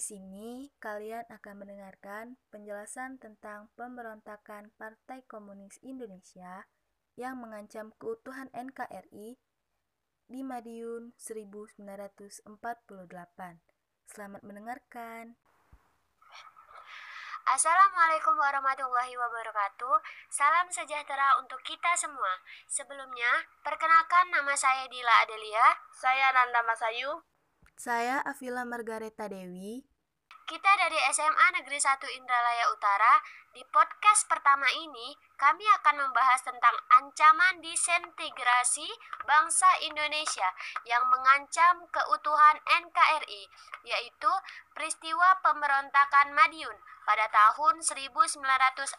sini kalian akan mendengarkan penjelasan tentang pemberontakan Partai Komunis Indonesia yang mengancam keutuhan NKRI di Madiun 1948. Selamat mendengarkan. Assalamualaikum warahmatullahi wabarakatuh. Salam sejahtera untuk kita semua. Sebelumnya, perkenalkan nama saya Dila Adelia. Saya Nanda Masayu. Saya Afila Margareta Dewi. Kita dari SMA Negeri 1 Indralaya Utara. Di podcast pertama ini, kami akan membahas tentang ancaman disintegrasi bangsa Indonesia yang mengancam keutuhan NKRI, yaitu peristiwa pemberontakan Madiun pada tahun 1948.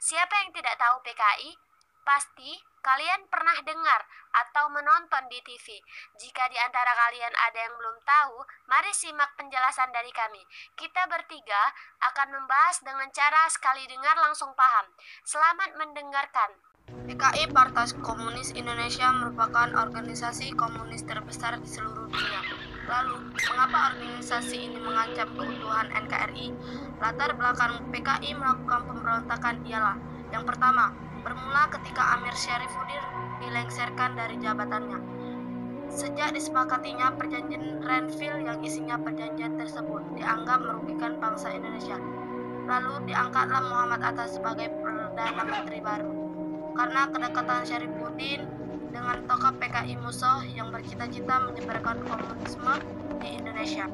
Siapa yang tidak tahu PKI? Pasti kalian pernah dengar atau menonton di TV. Jika di antara kalian ada yang belum tahu, mari simak penjelasan dari kami. Kita bertiga akan membahas dengan cara sekali dengar langsung paham. Selamat mendengarkan. PKI Partai Komunis Indonesia merupakan organisasi komunis terbesar di seluruh dunia. Lalu, mengapa organisasi ini mengancam keutuhan NKRI? Latar belakang PKI melakukan pemberontakan ialah yang pertama, bermula ketika Amir Syarifuddin dilengsarkan dari jabatannya. Sejak disepakatinya perjanjian Renville yang isinya perjanjian tersebut dianggap merugikan bangsa Indonesia. Lalu diangkatlah Muhammad Atta sebagai Perdana Menteri baru. Karena kedekatan Syarifuddin dengan tokoh PKI Musuh yang bercita-cita menyebarkan komunisme di Indonesia.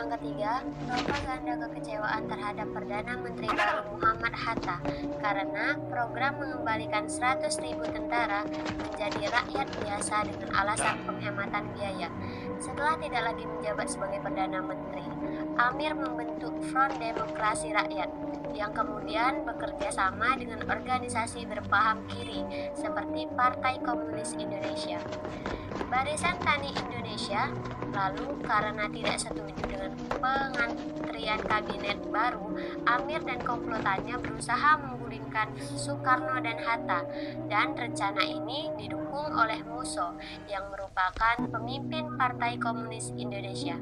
Yang ketiga, propaganda kekecewaan terhadap Perdana Menteri baru Muhammad Hatta karena program mengembalikan 100 ribu tentara menjadi rakyat biasa dengan alasan penghematan biaya. Setelah tidak lagi menjabat sebagai Perdana Menteri, Amir membentuk Front Demokrasi Rakyat yang kemudian bekerja sama dengan organisasi berpaham kiri seperti Partai Komunis Indonesia. Barisan Tani Indonesia lalu karena tidak setuju dengan pengantrian kabinet baru, Amir dan komplotannya berusaha menggulingkan Soekarno dan Hatta dan rencana ini didukung oleh Musso yang merupakan pemimpin Partai Komunis Indonesia.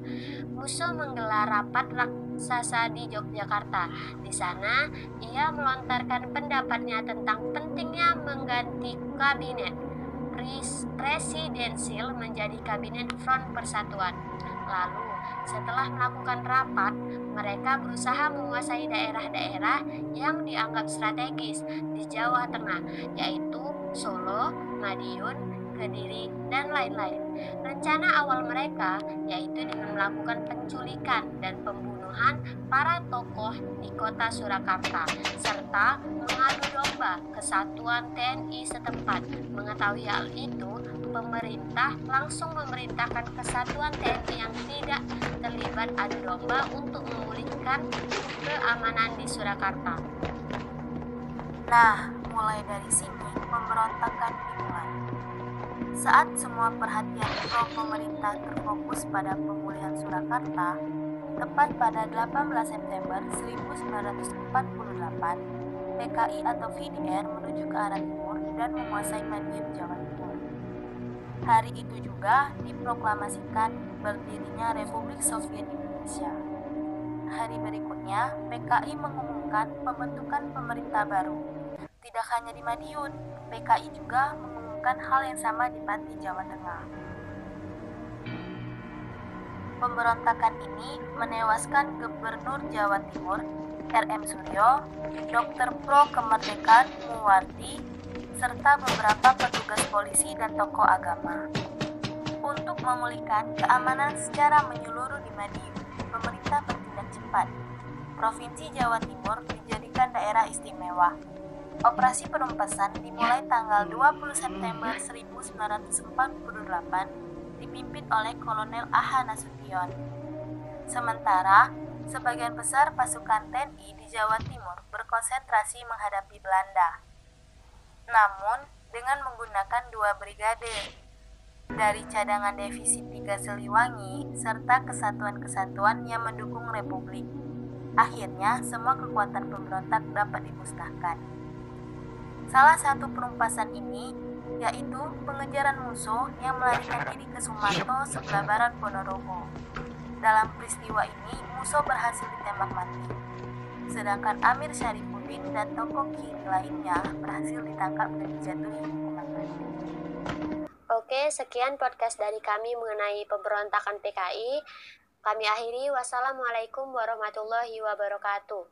Musso menggelar rapat raksasa di Yogyakarta. Di sana, ia melontarkan pendapatnya tentang pentingnya mengganti kabinet presidensil menjadi kabinet Front Persatuan. Lalu, setelah melakukan rapat, mereka berusaha menguasai daerah-daerah yang dianggap strategis di Jawa Tengah, yaitu Solo, Madiun, Kediri, dan lain-lain. Rencana awal mereka yaitu dengan melakukan penculikan dan pembunuhan para tokoh di kota Surakarta serta mengadu domba kesatuan TNI setempat. Mengetahui hal itu, pemerintah langsung memerintahkan kesatuan TNI yang tidak terlibat adu domba untuk memulihkan keamanan di Surakarta. Nah, mulai dari sini pemberontakan dimulai. Saat semua perhatian pro pemerintah terfokus pada pemulihan Surakarta, tepat pada 18 September 1948, PKI atau VDR menuju ke arah timur dan menguasai Madiun, Jawa Timur. Hari itu juga diproklamasikan berdirinya Republik Soviet Indonesia. Hari berikutnya, PKI mengumumkan pembentukan pemerintah baru. Tidak hanya di Madiun, PKI juga mengumumkan hal yang sama di Pati, Jawa Tengah. Pemberontakan ini menewaskan Gubernur Jawa Timur, RM Suryo, Dr. Pro Kemerdekaan Muwarti, serta beberapa petugas polisi dan tokoh agama. Untuk memulihkan keamanan secara menyeluruh di Madiun, pemerintah bertindak cepat. Provinsi Jawa Timur dijadikan daerah istimewa Operasi penumpasan dimulai tanggal 20 September 1948 dipimpin oleh Kolonel Aha Nasution. Sementara, sebagian besar pasukan TNI di Jawa Timur berkonsentrasi menghadapi Belanda. Namun, dengan menggunakan dua brigade dari cadangan defisit tiga Seliwangi serta kesatuan-kesatuan yang mendukung Republik. Akhirnya, semua kekuatan pemberontak dapat dimusnahkan. Salah satu penumpasan ini yaitu pengejaran musuh yang melarikan diri ke Sumarto sebelah barat Ponorogo. Dalam peristiwa ini, musuh berhasil ditembak mati. Sedangkan Amir Pin dan tokoh Kim lainnya berhasil ditangkap dan dijatuhi hukuman mati. Oke, sekian podcast dari kami mengenai pemberontakan PKI. Kami akhiri, wassalamualaikum warahmatullahi wabarakatuh.